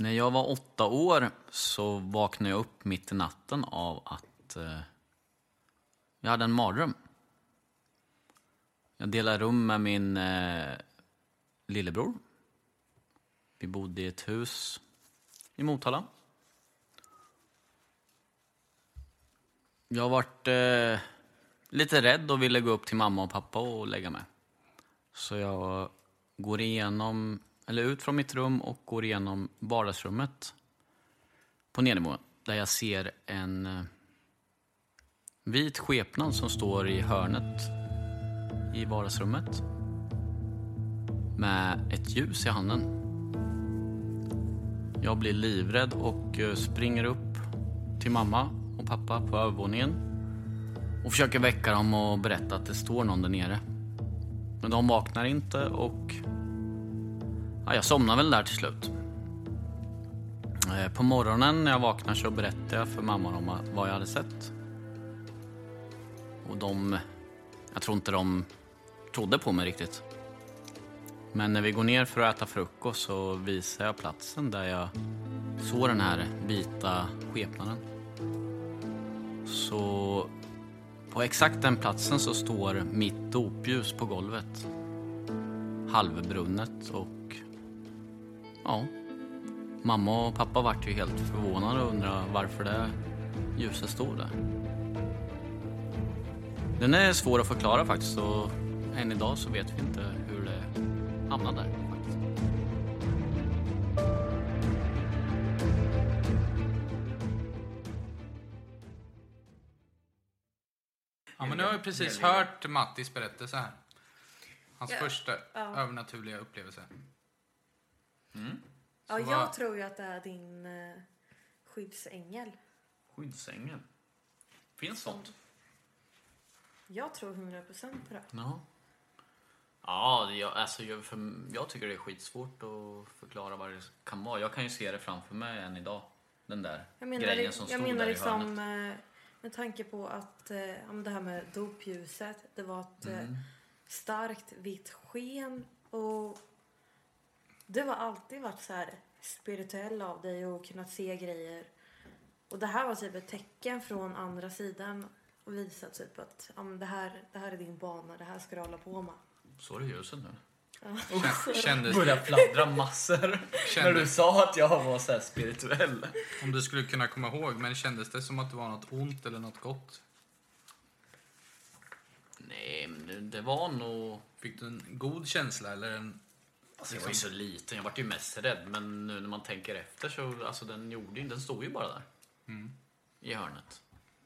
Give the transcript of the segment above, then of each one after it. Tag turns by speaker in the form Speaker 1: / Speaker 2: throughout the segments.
Speaker 1: När jag var åtta år så vaknade jag upp mitt i natten av att eh, jag hade en mardröm. Jag delade rum med min eh, lillebror. Vi bodde i ett hus i Motala. Jag vart eh, lite rädd och ville gå upp till mamma och pappa och lägga mig. Så jag går igenom, eller ut från mitt rum och går igenom vardagsrummet på nedervåningen. Där jag ser en eh, vit skepnad som står i hörnet i vardagsrummet. Med ett ljus i handen. Jag blir livrädd och eh, springer upp till mamma och pappa på övervåningen. Och försöker väcka dem och berätta att det står någon där nere. Men de vaknar inte och ja, jag somnade väl där till slut. Eh, på morgonen när jag vaknade så berättade jag för mamma om vad jag hade sett. Och de, jag tror inte de trodde på mig riktigt. Men när vi går ner för att äta frukost så visar jag platsen där jag såg den här vita skepnaden. Så på exakt den platsen så står mitt dopljus på golvet. Halvbrunnet och ja, mamma och pappa vart ju helt förvånade och undrade varför det ljuset stod där. Den är svår att förklara faktiskt och än idag så vet vi inte hur det hamnade där. Faktiskt.
Speaker 2: Ja, men nu har jag precis hört Mattis berättelse här. Hans
Speaker 3: Ja,
Speaker 2: första
Speaker 3: ja.
Speaker 2: övernaturliga upplevelse.
Speaker 3: Ja,
Speaker 2: Så
Speaker 3: jag
Speaker 2: vad-
Speaker 3: tror ju att det är din eh, skyddsängel.
Speaker 1: Skyddsängel. Finns sånt?
Speaker 3: Jag tror 100% på det.
Speaker 1: Ja. Ja, jag, alltså, jag, för, jag tycker det är skitsvårt att förklara vad det kan vara. Jag kan ju se det framför mig än idag. Den där
Speaker 3: Jag menar,
Speaker 1: grejen som
Speaker 3: jag
Speaker 1: stod
Speaker 3: menar
Speaker 1: där i
Speaker 3: liksom
Speaker 1: hörnet.
Speaker 3: eh, med tanke på att eh, ja, det här med dopljuset, det var ett
Speaker 1: Mm.
Speaker 3: eh, starkt vitt sken och det var alltid varit så här spirituell av dig och kunnat se grejer. Och det här var typ ett tecken från andra sidan och visa typ att ja, men det, här, det här är din bana, det här ska du hålla på med.
Speaker 1: Såg du ljuset nu?
Speaker 2: Kän- Kändes
Speaker 1: Började fladdra massor. När du sa att jag var så här spirituell.
Speaker 2: om du skulle kunna komma ihåg, men kändes det som att det var något ont eller något gott?
Speaker 1: Nej, men det, det var nog...
Speaker 2: Fick du en god känsla eller en...
Speaker 1: Alltså, jag var ju så liten, jag var ju mest rädd. Men nu när man tänker efter så, alltså den gjorde ju, den stod ju bara där.
Speaker 2: Mm.
Speaker 1: I hörnet.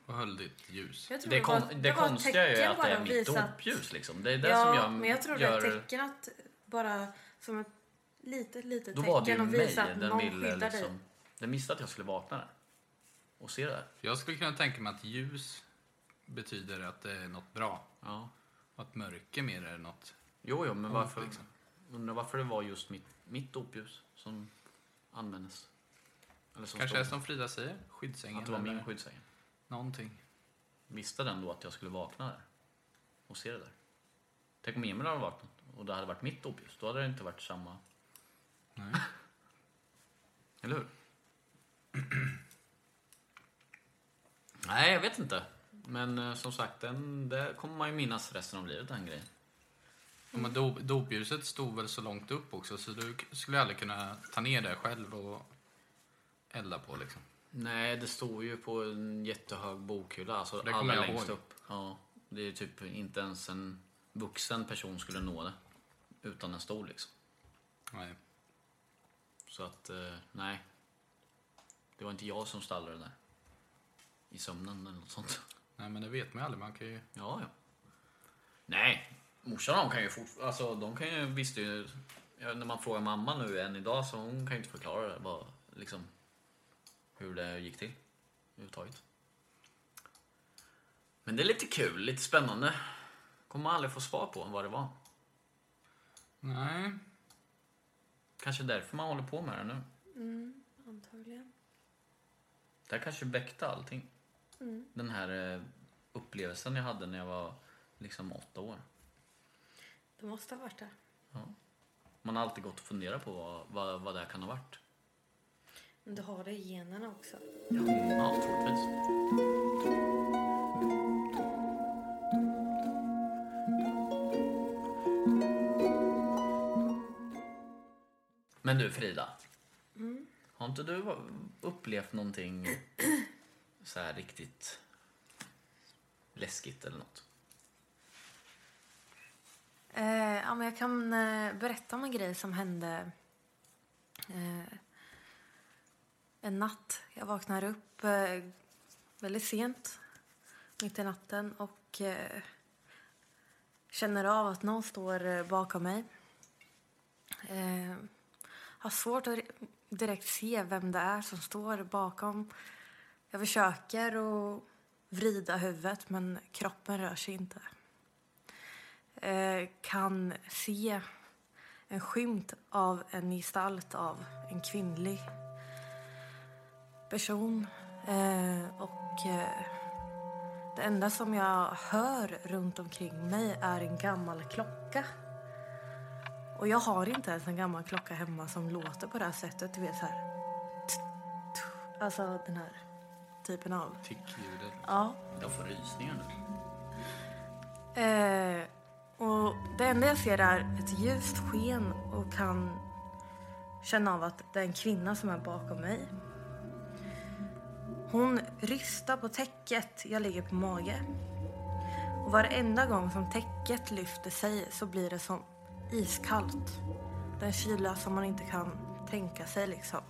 Speaker 2: Vad höll ditt ljus?
Speaker 3: Tror
Speaker 1: Det, kon,
Speaker 3: var-
Speaker 1: det, konstiga är ju att det är mitt dopljus liksom. Det är det
Speaker 3: ja,
Speaker 1: som jag
Speaker 3: men jag tror
Speaker 1: gör...
Speaker 3: det är tecken att bara som ett litet, litet
Speaker 1: Då det
Speaker 3: tecken och
Speaker 1: mig
Speaker 3: visa att
Speaker 1: den
Speaker 3: någon
Speaker 1: ville
Speaker 3: skyddar dig.
Speaker 1: liksom... Den visste att jag skulle vakna där. Och se det där.
Speaker 2: Jag skulle kunna tänka mig att ljus betyder att det är något bra.
Speaker 1: Ja.
Speaker 2: Och att mörker mer är något
Speaker 1: Jo, jo, men varför,
Speaker 2: liksom.
Speaker 1: Undrar varför det var just mitt, mitt dopljus som användes. Eller som
Speaker 2: Kanske är som Frida säger, skyddsängen.
Speaker 1: Att det var min
Speaker 2: eller
Speaker 1: skyddsäng.
Speaker 2: Någonting.
Speaker 1: Visste den då att jag skulle vakna där? Och se det där? Tänk om Emil hade vaknat och det hade varit mitt dopljus. Då hade det inte varit samma...
Speaker 2: Nej.
Speaker 1: Eller hur? Nej, jag vet inte. Men eh, som sagt, den, det kommer man ju minnas resten av livet, den grejen.
Speaker 2: Ja, Men dop, dopljuset stod väl så långt upp också så du skulle aldrig kunna ta ner det själv och elda på liksom.
Speaker 1: Nej, det står ju på en jättehög bokhylla. Alltså
Speaker 2: Det kommer jag
Speaker 1: längst
Speaker 2: ihåg.
Speaker 1: upp. Ja, det är typ inte ens en vuxen person skulle nå det. Utan en stol liksom.
Speaker 2: Nej.
Speaker 1: Så att, eh, nej. Det var inte jag som stallade det där. I sömnen eller något sånt.
Speaker 2: Nej men det vet man ju aldrig. Man kan ju...
Speaker 1: Ja, ja. Nej, morsan och de kan ju fortfarande, alltså de kan ju, visste ju, när man frågar mamma nu än idag så hon kan ju inte förklara det, vad, liksom, hur det gick till överhuvudtaget. Men det är lite kul, lite spännande. Kommer man aldrig få svar på vad det var.
Speaker 2: Nej.
Speaker 1: Kanske därför man håller på med det nu.
Speaker 3: Mm, antagligen.
Speaker 1: Det här kanske väckte allting. Den här eh, upplevelsen jag hade när jag var liksom åtta år.
Speaker 3: Det måste ha varit det.
Speaker 1: Man har alltid gått och funderat på vad, vad, vad det här kan ha varit.
Speaker 3: Men du har det i generna också.
Speaker 1: Ja, troligtvis. Men du Frida. Har inte du upplevt någonting så här riktigt läskigt eller något?
Speaker 3: Eh, ja, men jag kan eh, berätta om en grej som hände eh, en natt. Jag vaknar upp eh, väldigt sent, mitt i natten och eh, känner av att någon står eh, bakom mig. Eh, har svårt att direkt se vem det är som står bakom. Jag försöker att vrida huvudet, men kroppen rör sig inte eh, kan se en skymt av en gestalt av en kvinnlig person. Eh, och eh, det enda som jag hör runt omkring mig är en gammal klocka. Och jag har inte ens en gammal klocka hemma som låter på det här sättet. Du vet så här. Alltså den här typen av...
Speaker 2: Tickljudet.
Speaker 3: Ja.
Speaker 1: Jag får rysningar nu.
Speaker 3: Eh, och det enda jag ser är ett ljust sken och kan känna av att det är en kvinna som är bakom mig. Hon rystar på täcket, jag ligger på mage. Och varenda gång som täcket lyfter sig så blir det som iskallt. Den kyla som man inte kan tänka sig liksom.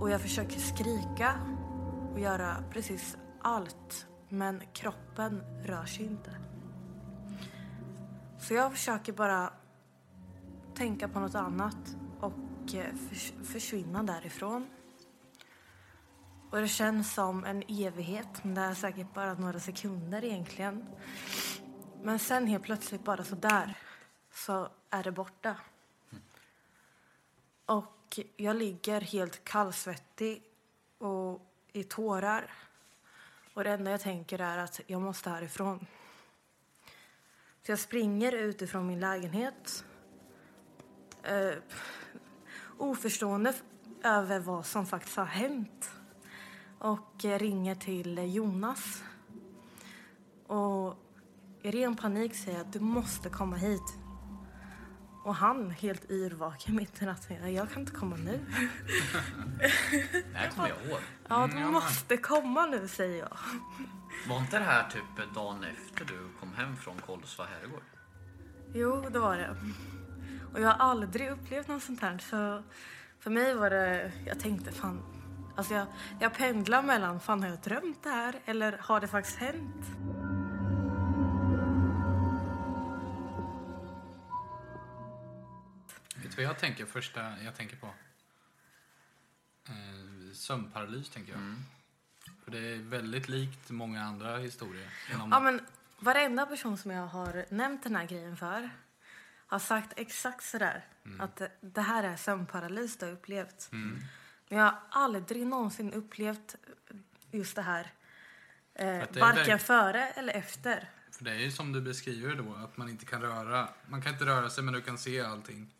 Speaker 3: Och jag försöker skrika och göra precis allt. Men kroppen rör sig inte. Så jag försöker bara tänka på något annat och eh, försvinna därifrån. Och det känns som en evighet, men det är säkert bara några sekunder egentligen. Men sen helt plötsligt bara så där så är det borta. Och jag ligger helt kallsvettig och i tårar. Och det enda jag tänker är att jag måste härifrån. Så jag springer utifrån min lägenhet. Eh, oförstående över vad som faktiskt har hänt. Och eh, ringer till Jonas. Och i ren panik säger jag att du måste komma hit. Och han, helt yrvaken mitt i natten, jag kan inte komma nu.
Speaker 1: Det här kommer jag ihåg.
Speaker 3: Ja, du måste komma nu, säger jag.
Speaker 1: Var inte det här typ dagen efter du kom hem från Kolsva herrgård?
Speaker 3: Jo, det var det. Och jag har aldrig upplevt något sånt här. Så för mig var det... Jag tänkte fan... Alltså jag, jag pendlar mellan fan har jag drömt det här eller har det faktiskt hänt?
Speaker 2: Vad jag tänker första jag tänker på? Eh, sömnparalys tänker jag. För det är väldigt likt många andra historier. Inom...
Speaker 3: Ja, men varenda person som jag har nämnt den här grejen för har sagt exakt sådär. Att det, här är sömnparalys du har upplevt. Men jag har aldrig någonsin upplevt just det här. Eh,
Speaker 2: det
Speaker 3: varken
Speaker 2: verk-
Speaker 3: före eller efter.
Speaker 2: För det är ju som du beskriver då, att man inte kan röra. Man kan inte röra sig men du kan se allting.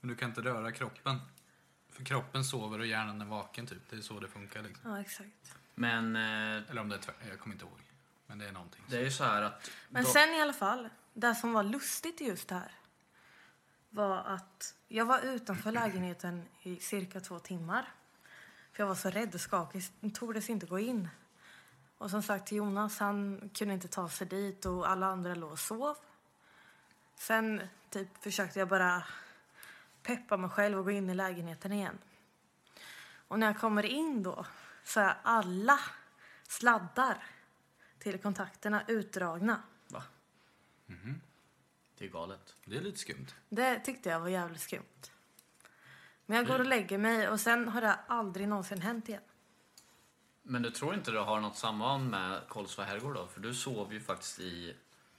Speaker 2: Men du kan inte röra kroppen. För kroppen sover och hjärnan är vaken typ. Det är så det funkar liksom.
Speaker 3: Ja, exakt.
Speaker 1: Men eh,
Speaker 2: Eller om det är tvär, jag kommer inte ihåg. Men det är någonting.
Speaker 1: det är ju så här att...
Speaker 3: Men
Speaker 1: då-
Speaker 3: sen i alla fall, det som var lustigt i just det här var att jag var utanför lägenheten i cirka två timmar. För jag var så rädd och skakig, jag tordes inte gå in. Och som sagt, Jonas han kunde inte ta sig dit och alla andra låg och sov. Sen typ försökte jag bara peppa mig själv och gå in i lägenheten igen. Och när jag kommer in då så är alla sladdar till kontakterna utdragna.
Speaker 1: Va? Det är galet.
Speaker 2: Det är lite skumt.
Speaker 3: Det tyckte jag var jävligt skumt. Men jag går och lägger mig och sen har det aldrig någonsin hänt igen.
Speaker 1: Men du tror inte det har något samband med Kolsva herrgård då? För du sov ju faktiskt i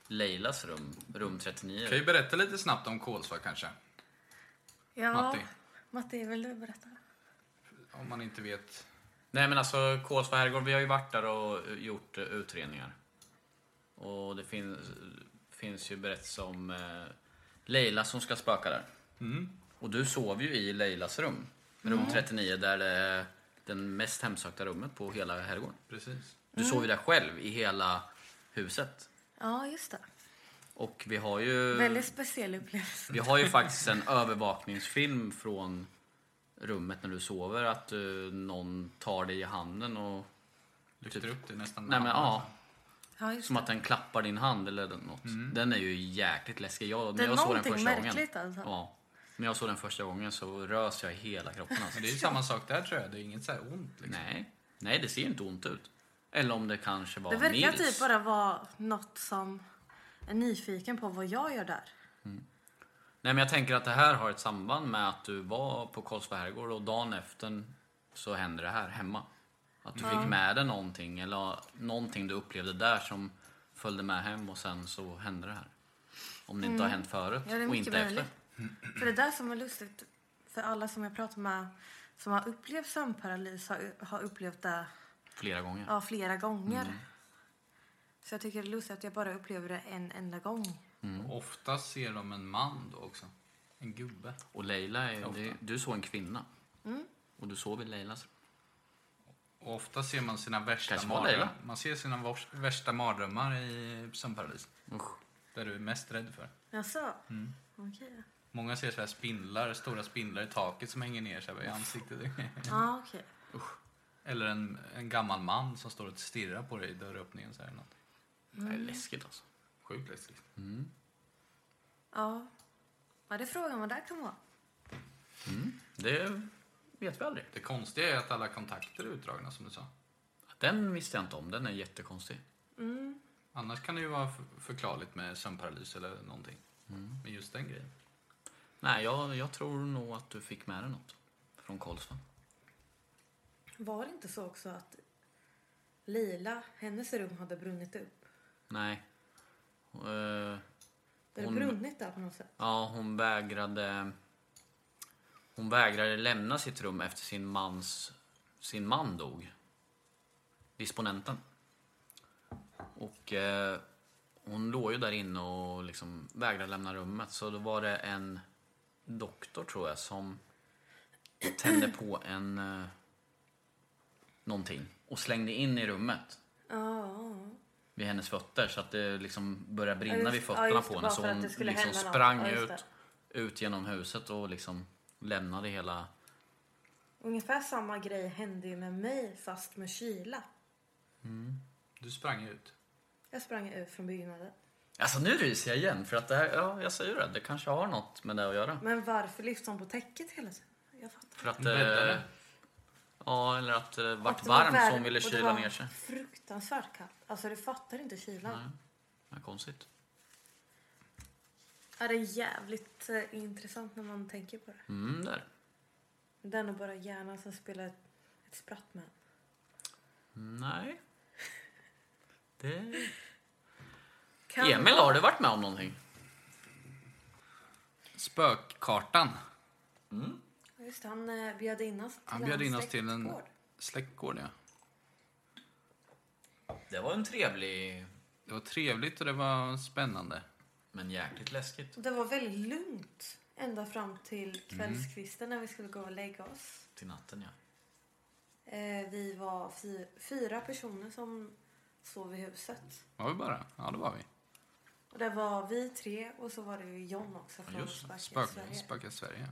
Speaker 1: Leilas rum, rum 39.
Speaker 2: Kan ju berätta lite snabbt om Kolsva kanske.
Speaker 3: Ja,
Speaker 2: Matti.
Speaker 3: Matti, vill du berätta?
Speaker 2: Om man inte vet.
Speaker 1: Nej men alltså Kolsva herrgård, vi har ju varit där och gjort eh, utredningar. Och det fin finns ju berättelse om eh, Leila som ska spöka där. Och du sov ju i Leilas rum, rum 39, där det är den mest hemsökta rummet på hela herrgården.
Speaker 2: Precis.
Speaker 1: Du sov ju där själv i hela huset.
Speaker 3: Ja, just det.
Speaker 1: Och vi har ju...
Speaker 3: Väldigt speciell upplevelse.
Speaker 1: Vi har ju faktiskt en övervakningsfilm från rummet när du sover. Att uh, någon tar dig i handen och...
Speaker 2: Lyfter upp det nästan.
Speaker 1: Nej men ja,
Speaker 3: Ja,
Speaker 1: som att den klappar din hand eller något. Den är ju jäkligt läskig. Jag,
Speaker 3: Det är
Speaker 1: när jag såg den första
Speaker 3: märkligt
Speaker 1: gången,
Speaker 3: alltså.
Speaker 1: Ja. När jag såg den första gången så rös jag i hela kroppen. Alltså.
Speaker 2: Men det är ju samma sak där tror jag. Det är inget så här ont liksom.
Speaker 1: Nej. Nej, det ser inte ont ut. Eller om det kanske var
Speaker 3: Det verkar
Speaker 1: Nils.
Speaker 3: typ bara vara något som är nyfiken på vad jag gör där.
Speaker 1: Nej men jag tänker att det här har ett samband med att du var på Karlsberg herrgård och dagen efter så hände det här hemma. Att du fick med dig någonting eller någonting du upplevde där som följde med hem och sen så hände det här. Om det inte har hänt förut
Speaker 3: Ja,
Speaker 1: och inte
Speaker 3: möjligt.
Speaker 1: efter.
Speaker 3: För det där som är lustigt, för alla som jag pratar med som har upplevt sömnparalys har, har upplevt det
Speaker 1: Flera gånger.
Speaker 3: ja, flera gånger.
Speaker 1: Mm.
Speaker 3: Så jag tycker det är lustigt att jag bara upplever det en enda gång.
Speaker 1: Mm.
Speaker 2: Ofta ser de en man då också. En gubbe.
Speaker 1: Och Leila, är,
Speaker 2: Ofta.
Speaker 1: det, du såg en kvinna.
Speaker 3: Mm.
Speaker 1: Och du sov i Leilas
Speaker 2: Och ofta ser man sina värsta mardrömmar. Man ser sina värsta mardrömmar i sömnparadis.
Speaker 1: Usch.
Speaker 2: Där du är mest rädd för.
Speaker 3: Jaså?
Speaker 2: Mm.
Speaker 3: Okej.
Speaker 2: Många ser så här spindlar, stora spindlar i taket som hänger ner sig i ansiktet.
Speaker 3: Ja, okej.
Speaker 2: Eller en, en gammal man som står och stirrar på dig i dörröppningen. Så här, något.
Speaker 1: Det är läskigt alltså.
Speaker 2: Sjukt läskigt.
Speaker 3: Ja. Ja, det är frågan vad det kan vara.
Speaker 1: Det vet vi aldrig.
Speaker 2: Det konstiga är att alla kontakter är utdragna som du sa.
Speaker 1: Den visste jag inte om. Den är jättekonstig.
Speaker 2: Annars kan det ju vara för- förklarligt med sömnparalys eller någonting. Men just den grejen.
Speaker 1: Nej, jag, jag tror nog att du fick med dig något från Karlsson.
Speaker 3: Var det inte så också att Lila, hennes rum hade brunnit upp?
Speaker 1: Nej. Eh,
Speaker 3: Det
Speaker 1: Hon-
Speaker 3: brunnit där på något sätt.
Speaker 1: ja, hon vägrade... Hon vägrade lämna sitt rum efter sin mans... Sin man dog. Disponenten. Och eh, hon låg ju där inne och liksom vägrade lämna rummet. Så då var det en doktor, tror jag, som tände på en... Eh, någonting. Och slängde in i rummet.
Speaker 3: Ja.
Speaker 1: Vid hennes fötter så att det liksom började
Speaker 3: Ja,
Speaker 1: brinna
Speaker 3: just-
Speaker 1: vid
Speaker 3: ja,
Speaker 1: fötterna
Speaker 3: just
Speaker 1: på henne. Så hon liksom sprang
Speaker 3: Ja,
Speaker 1: ut, ut genom huset och liksom lämnade hela...
Speaker 3: Ungefär samma grej hände ju med mig fast med kyla.
Speaker 2: Du sprang ut.
Speaker 3: Jag sprang ut från byggnaden.
Speaker 1: Alltså nu ryser jag igen för att det här, ja jag säger det, det kanske har något med det att göra.
Speaker 3: Men varför lyfte hon på täcket hela tiden? Jag fattar.
Speaker 1: För att... Eh, ja, eller att det vart
Speaker 3: Och det var
Speaker 1: varmt
Speaker 3: värme-
Speaker 1: så hon ville
Speaker 3: och det
Speaker 1: kyla
Speaker 3: var
Speaker 1: ner sig.
Speaker 3: fruktansvärt kallt. Alltså du fattar inte kylan.
Speaker 1: Nej, det är konstigt.
Speaker 3: Ja, det är jävligt eh, intressant när man tänker på det.
Speaker 1: Mm, där.
Speaker 3: Är nog bara hjärnan som spelar ett, ett spratt med.
Speaker 1: Nej. Det...
Speaker 3: Kan
Speaker 1: Emil, har du varit med om någonting?
Speaker 2: spökkartan.
Speaker 3: Just det, han eh, bjöd in oss till
Speaker 2: Han bjöd in oss till en
Speaker 3: släktgård.
Speaker 2: släktgård, ja.
Speaker 1: Det var en trevlig,
Speaker 2: Det var trevligt och det var spännande.
Speaker 1: men jäkligt läskigt.
Speaker 3: Det var väldigt lugnt ända fram till kvällskvisten när vi skulle gå och lägga oss.
Speaker 1: Till natten, ja.
Speaker 3: Eh, vi var fy, fyra personer som sov i huset.
Speaker 2: Var vi bara? Ja, det var vi.
Speaker 3: Och det var vi tre och så var det ju John också från
Speaker 2: Just
Speaker 3: Spöke
Speaker 2: Spök,
Speaker 3: Sverige.
Speaker 2: Spöka Sverige.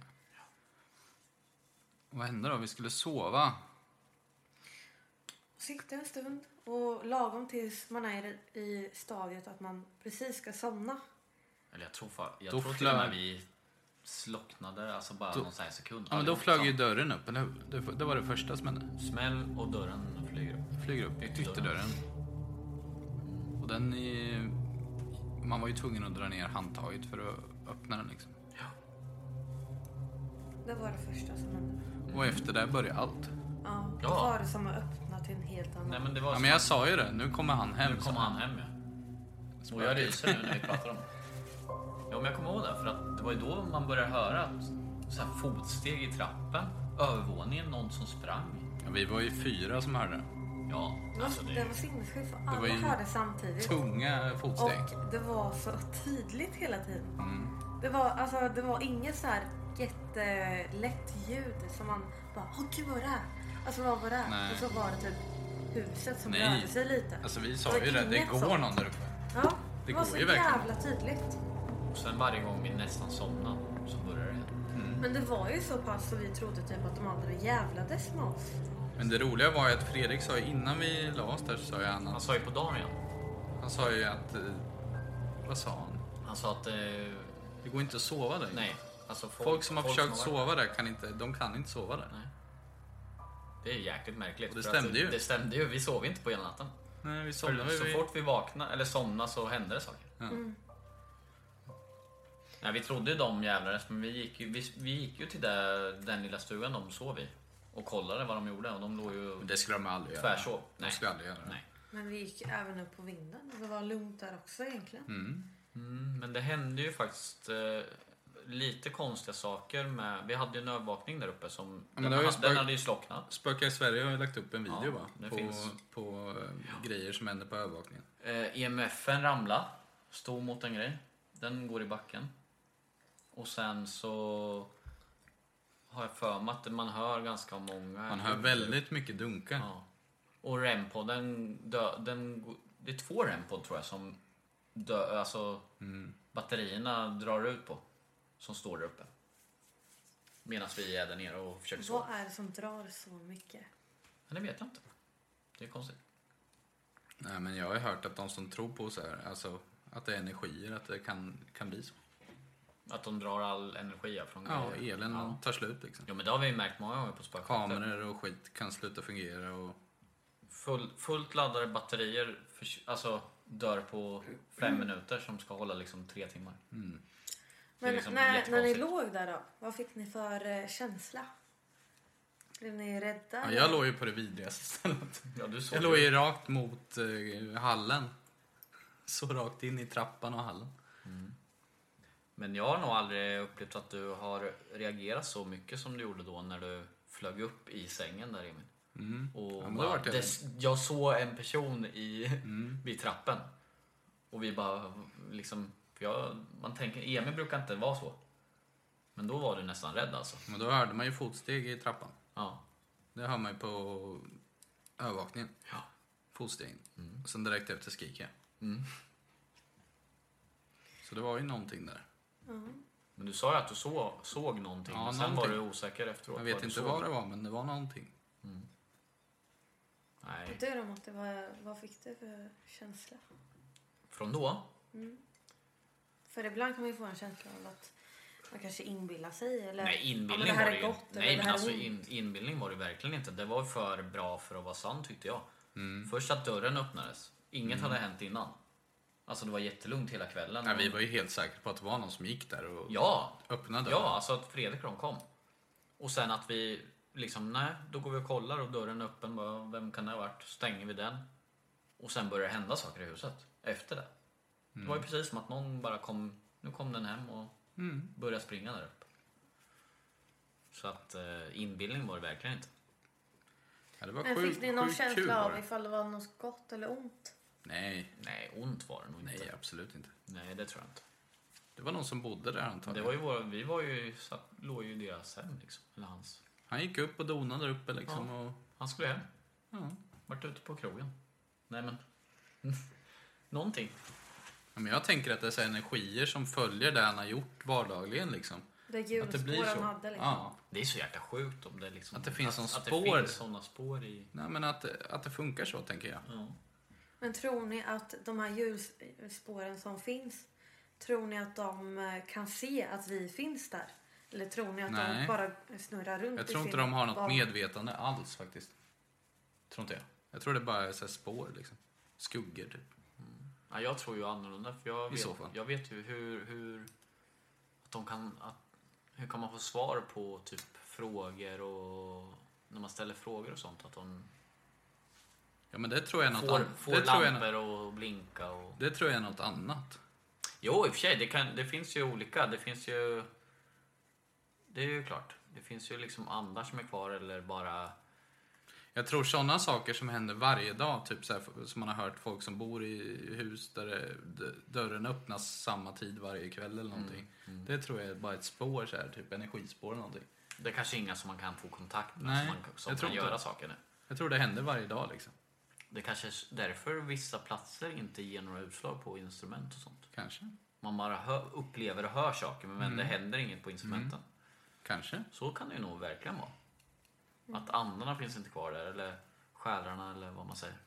Speaker 2: Vad hände då? Vi skulle sova.
Speaker 3: Och sitta en stund och lagom tills man är i stadiet att man precis ska somna.
Speaker 1: Eller jag tror, fa- jag
Speaker 2: Då
Speaker 1: tror till och med vi slocknade, alltså bara
Speaker 2: Då-
Speaker 1: någon sån här sekund.
Speaker 2: Ja, men då flög ju dörren upp, eller hur? Det, det var det första som hände.
Speaker 1: Smäll och dörren flyger upp.
Speaker 2: Flyger upp,
Speaker 1: Ytterdörren.
Speaker 2: Och den är... Man var ju tvungen att dra ner handtaget för att öppna den liksom.
Speaker 3: Det var det första som hände.
Speaker 2: Och efter det började allt.
Speaker 3: Ja, då
Speaker 1: Ja.
Speaker 3: var det som att öppna till en helt annan...
Speaker 1: Nej men det var
Speaker 2: Ja, men jag sa ju det, nu kommer han hem.
Speaker 1: Nu
Speaker 2: sa
Speaker 1: kommer han hem ja. Och jag ryser nu när vi pratar om det. Ja men jag kommer ihåg det, för att det var ju då man började höra att så här fotsteg i trappen, övervåningen, någon som sprang.
Speaker 2: Ja, vi var ju fyra som hörde det.
Speaker 1: Ja,
Speaker 3: Det var,
Speaker 1: alltså
Speaker 3: det
Speaker 1: det...
Speaker 3: var sinnessjukt för
Speaker 2: var
Speaker 3: alla
Speaker 2: ju
Speaker 3: hörde samtidigt.
Speaker 2: Tunga fotsteg.
Speaker 3: Och det var så tydligt hela tiden.
Speaker 2: Mm.
Speaker 3: Det var, alltså, det var inget så här jättelätt ljud som man bara, åh gud vad det här? Alltså vad var det?
Speaker 2: Nej.
Speaker 3: Och så var det typ huset som
Speaker 2: Nej.
Speaker 3: rörde sig lite.
Speaker 2: Alltså vi sa
Speaker 3: Det
Speaker 2: ju det, det går
Speaker 3: sånt.
Speaker 2: någon där uppe.
Speaker 3: Ja,
Speaker 2: det
Speaker 3: det var
Speaker 2: går
Speaker 3: så jävla tydligt.
Speaker 1: Och sen varje gång vi nästan somnade så började det igen.
Speaker 3: Men det var ju så pass så vi trodde typ att de andra jävlades med oss.
Speaker 2: Men det roliga var ju att Fredrik sa ju innan vi la oss där så sa ju han
Speaker 1: Han
Speaker 2: att,
Speaker 1: sa ju på dagen igen.
Speaker 2: han sa ju att, eh, vad sa han?
Speaker 1: Han sa att... Eh,
Speaker 2: Det går inte att sova där.
Speaker 1: nej, alltså folk,
Speaker 2: Folk som har försökt
Speaker 1: varit-
Speaker 2: sova där kan inte, de kan inte sova där.
Speaker 1: Nej. Det är jäkligt märkligt.
Speaker 2: Och det stämde ju.
Speaker 1: Det stämde ju. Vi sov inte på hela natten.
Speaker 2: Nej, vi
Speaker 1: För
Speaker 2: somnade
Speaker 1: så
Speaker 2: vi.
Speaker 1: fort vi vaknade, eller somnade så hände det saker.
Speaker 2: Ja.
Speaker 1: Nej, vi trodde ju de jävlades, men vi gick ju, vi, vi gick ju till där, den lilla stugan de sov i. Och kollade vad de gjorde och de låg ju
Speaker 2: Det skulle de aldrig göra.
Speaker 1: tvärsov.
Speaker 2: De skulle aldrig göra det.
Speaker 1: Nej.
Speaker 3: Men vi gick även upp på vinden och det var lugnt där också egentligen.
Speaker 1: Mm, men det hände ju faktiskt eh, lite konstiga saker med... Vi hade ju en övervakning där uppe som...
Speaker 2: men
Speaker 1: den,
Speaker 2: det har ju
Speaker 1: ha- den hade ju slocknat.
Speaker 2: Spöka i Sverige har ju lagt upp en video
Speaker 1: Ja,
Speaker 2: va? På,
Speaker 1: finns.
Speaker 2: på eh, grejer som händer på övervakningen.
Speaker 1: Eh, EMFen ramla stod mot en grej. Den går i backen. Och sen så har jag för mig att man hör ganska många.
Speaker 2: Man hör väldigt mycket dunka.
Speaker 1: Ja. Och REM-pod, den, dö, den, det är två REM-pod tror jag som dö, alltså,
Speaker 2: Mm.
Speaker 1: batterierna drar ut på. Som står där uppe. Medan vi är där nere och försöker sova.
Speaker 3: Vad är det som drar så mycket?
Speaker 1: Men det vet jag inte. Det är konstigt.
Speaker 2: Nej, men jag har ju hört att de som tror på så här, alltså att det är energier, att det kan, kan bli så.
Speaker 1: Att de drar all energi från
Speaker 2: Ja,
Speaker 1: grejer.
Speaker 2: elen
Speaker 1: Ja.
Speaker 2: tar slut liksom.
Speaker 1: Jo men det har vi ju märkt många gånger på spökjakter.
Speaker 2: Kameror och skit kan sluta fungera och...
Speaker 1: Full, fullt laddade batterier för, alltså, dör på fem minuter som ska hålla liksom tre timmar. Är
Speaker 3: Men
Speaker 1: liksom
Speaker 3: när, när ni låg där då, vad fick ni för eh, känsla? Blev ni rädda?
Speaker 2: Ja, jag låg ju på det vidrigaste stället.
Speaker 1: Ja, du såg
Speaker 2: Jag låg ju rakt mot eh, hallen. Så rakt in i trappan och hallen.
Speaker 1: Men jag har nog aldrig upplevt att du har reagerat så mycket som du gjorde då när du flög upp i sängen där Emil. Och
Speaker 2: Ja,
Speaker 1: bara,
Speaker 2: jag
Speaker 1: det, jag såg en person i, vid trappen. Och vi bara liksom, för jag, man tänker, Emil brukar inte vara så. Men då var du nästan rädd alltså.
Speaker 2: Men då hörde man ju fotsteg i trappan.
Speaker 1: Ja.
Speaker 2: Det hör man ju på övervakningen.
Speaker 1: Ja.
Speaker 2: Fotstegen. Och sen direkt efter skriker jag.
Speaker 1: Mm.
Speaker 2: Så det var ju någonting där.
Speaker 1: Men du sa ju att du såg, såg någonting,
Speaker 2: Ja,
Speaker 1: men sen
Speaker 2: någonting.
Speaker 1: var du osäker efteråt.
Speaker 2: Jag vet inte
Speaker 1: såg.
Speaker 2: vad det var, men det var någonting.
Speaker 1: Nej.
Speaker 3: Du då Matte, vad, vad fick du för känsla?
Speaker 1: Från då?
Speaker 3: För ibland kan man ju få en känsla av att man kanske inbillar sig eller
Speaker 1: Nej,
Speaker 3: ja, det här
Speaker 1: var det ju.
Speaker 3: gott
Speaker 1: Nej, men alltså in, inbildning var det verkligen inte. Det var för bra för att vara sant tyckte jag.
Speaker 2: Mm.
Speaker 1: Först att dörren öppnades. Inget hade hänt innan. Alltså det var jättelugnt hela kvällen.
Speaker 2: Ja, vi var ju helt säkra på att det var någon som gick där och
Speaker 1: Ja,
Speaker 2: öppnade dörren.
Speaker 1: ja, alltså att Fredrik och de kom. Och sen att vi liksom, nej, då går vi och kollar och dörren är öppen. Bara, vem kan det ha varit? Stänger vi den. Och sen börjar det hända saker i huset efter det. Det var
Speaker 2: Mm.
Speaker 1: ju precis som att någon bara kom, nu kom den hem och börja springa där uppe. Så att eh, inbildning var det verkligen inte.
Speaker 2: Ja, det var
Speaker 3: Men
Speaker 2: sjukt,
Speaker 3: fick ni någon känsla
Speaker 2: var
Speaker 3: av
Speaker 2: det.
Speaker 3: ifall det var något gott eller ont?
Speaker 2: Nej,
Speaker 1: Nej, ont var det nog
Speaker 2: nej
Speaker 1: inte.
Speaker 2: absolut inte.
Speaker 1: Nej, det tror jag inte.
Speaker 2: Det var någon som bodde där
Speaker 1: Det
Speaker 2: antagligen.
Speaker 1: var ju våra, vi var ju, satt, låg ju i deras hem liksom. Eller hans.
Speaker 2: Han gick upp och donade där uppe liksom.
Speaker 1: Ja.
Speaker 2: Och,
Speaker 1: Han skulle hem.
Speaker 2: ja.
Speaker 1: Vart ute på krogen. Nej men. Någonting.
Speaker 2: Ja, Men jag tänker att det är så energier som följer det han har gjort vardagligen liksom.
Speaker 3: Det
Speaker 2: Att det blir
Speaker 3: hjulspår han
Speaker 2: så.
Speaker 3: hade liksom.
Speaker 2: Ja.
Speaker 1: Det är så jäkla sjukt om det liksom.
Speaker 2: Att det finns
Speaker 1: att,
Speaker 2: spår.
Speaker 1: det finns sådana spår i...
Speaker 2: Nej, men att, att det funkar så tänker jag.
Speaker 1: Ja.
Speaker 3: Men tror ni att de här hjulspåren som finns, tror ni att de eh, kan se att vi finns där? Eller tror ni att
Speaker 2: Nej.
Speaker 3: de bara snurrar runt
Speaker 2: Jag tror inte de har något
Speaker 3: bana?
Speaker 2: medvetande alls faktiskt. Tror inte jag. Jag tror det bara är så här spår liksom. Skuggor typ.
Speaker 1: Ja, jag tror ju annorlunda. För jag
Speaker 2: I
Speaker 1: vet,
Speaker 2: så fall.
Speaker 1: Jag vet ju hur, hur, att de kan, att, hur kan man få svar på typ frågor och när man ställer frågor och sånt. Att de
Speaker 2: Ja men det tror jag är något
Speaker 1: får,
Speaker 2: annat.
Speaker 1: får
Speaker 2: Det jag,
Speaker 1: lampor
Speaker 2: nå-
Speaker 1: och blinka. Och...
Speaker 2: det tror jag är något annat.
Speaker 1: Jo, i och för sig. Det, kan, det finns ju olika. Det finns ju... Det är ju klart. Det finns ju liksom andar som är kvar eller bara...
Speaker 2: Jag tror sådana saker som händer varje dag, typ så här, som man har hört folk som bor i hus där det, dörren öppnas samma tid varje kväll eller någonting. Det tror jag är bara ett spår, så här, typ energispår eller någonting.
Speaker 1: Det är kanske inga som man kan få kontakt med
Speaker 2: Nej,
Speaker 1: som, man, som kan göra
Speaker 2: det.
Speaker 1: saker nu.
Speaker 2: Jag tror det händer varje dag liksom.
Speaker 1: Det kanske är därför vissa platser inte ger några utslag på instrument och sånt.
Speaker 2: Kanske.
Speaker 1: Man bara hör, upplever och hör saker men
Speaker 2: Mm.
Speaker 1: det händer inget på instrumenten.
Speaker 2: Kanske.
Speaker 1: Så kan det ju nog verkligen vara. Att andarna finns inte kvar där eller själarna eller vad man säger.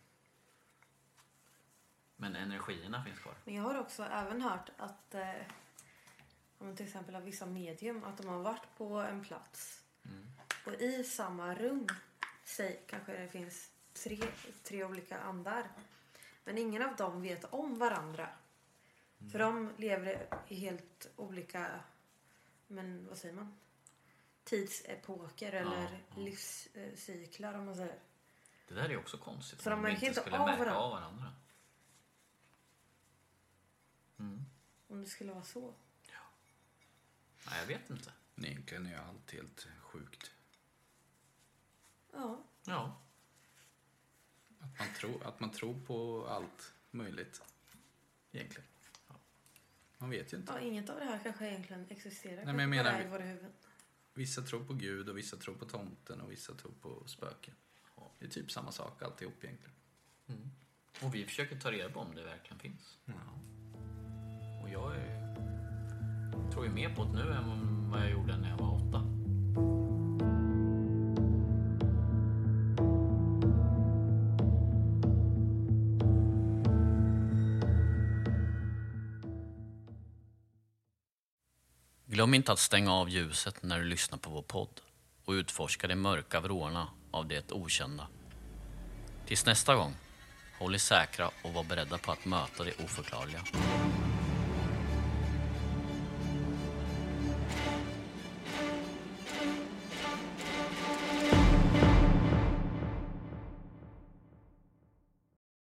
Speaker 1: Men energierna finns kvar.
Speaker 3: Men jag har också även hört att eh, till exempel av vissa medium att de har varit på en plats och i samma rum säg, kanske det finns tre, tre olika andar. Men ingen av dem vet om varandra. För de lever i helt olika, men vad säger man? Tidsepoker eller livscyklar om man säger.
Speaker 1: Det där är också konstigt.
Speaker 3: Så de märker
Speaker 1: inte
Speaker 3: inte
Speaker 1: skulle
Speaker 3: av
Speaker 1: märka
Speaker 3: varandra.
Speaker 1: av varandra.
Speaker 3: Om det skulle vara så.
Speaker 1: Nej, jag vet inte.
Speaker 2: Egentligen är allt helt sjukt.
Speaker 3: Ja.
Speaker 1: Ja.
Speaker 2: Att man, tror, att man tror på allt möjligt. Egentligen. Man vet ju inte.
Speaker 3: ja, inget av det här kanske egentligen existerar.
Speaker 2: men jag menar-
Speaker 3: i våra huvuden.
Speaker 2: Vissa tror på Gud och vissa tror på tomten och vissa tror på spöken. Det är typ samma sak alltihop egentligen.
Speaker 1: Och vi försöker ta reda på om det verkligen finns. Och jag är, tror ju mer på det nu än vad jag gjorde när jag var åtta. Glöm inte att stänga av ljuset när du lyssnar på vår podd och utforska de mörka vrårna av det okända. Tills nästa gång, håll er säkra och var beredda på att möta det oförklarliga.